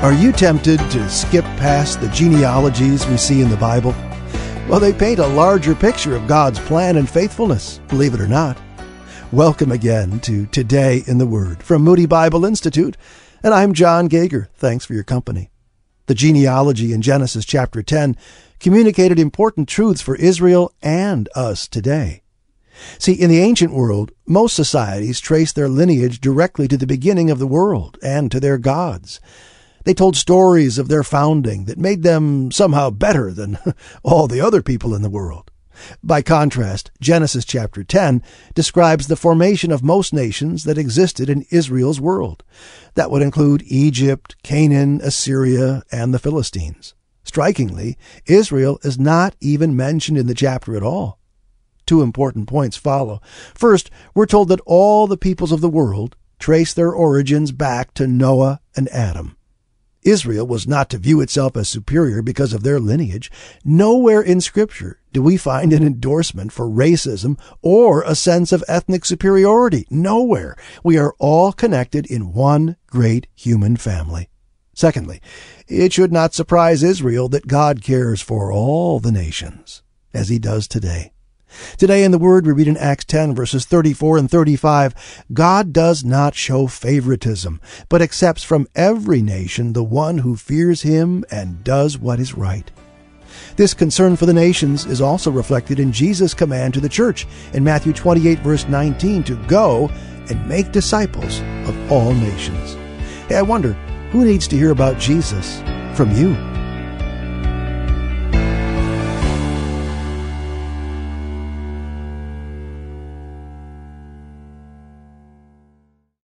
Are you tempted to skip past the genealogies we see in the Bible? Well, they paint a larger picture of God's plan and faithfulness, believe it or not. Welcome again to Today in the Word from Moody Bible Institute, and I'm John Gager. Thanks for your company. The genealogy in Genesis chapter 10 communicated important truths for Israel and us today. See, in the ancient world, most societies traced their lineage directly to the beginning of the world and to their gods. They told stories of their founding that made them somehow better than all the other people in the world. By contrast, Genesis chapter 10 describes the formation of most nations that existed in Israel's world. That would include Egypt, Canaan, Assyria, and the Philistines. Strikingly, Israel is not even mentioned in the chapter at all. Two important points follow. First, we're told that all the peoples of the world trace their origins back to Noah and Adam. Israel was not to view itself as superior because of their lineage. Nowhere in Scripture do we find an endorsement for racism or a sense of ethnic superiority. Nowhere. We are all connected in one great human family. Secondly, it should not surprise Israel that God cares for all the nations, as he does today. Today in the Word, we read in Acts 10, verses 34 and 35 God does not show favoritism, but accepts from every nation the one who fears him and does what is right. This concern for the nations is also reflected in Jesus' command to the church in Matthew 28, verse 19, to go and make disciples of all nations. Hey, I wonder, who needs to hear about Jesus from you?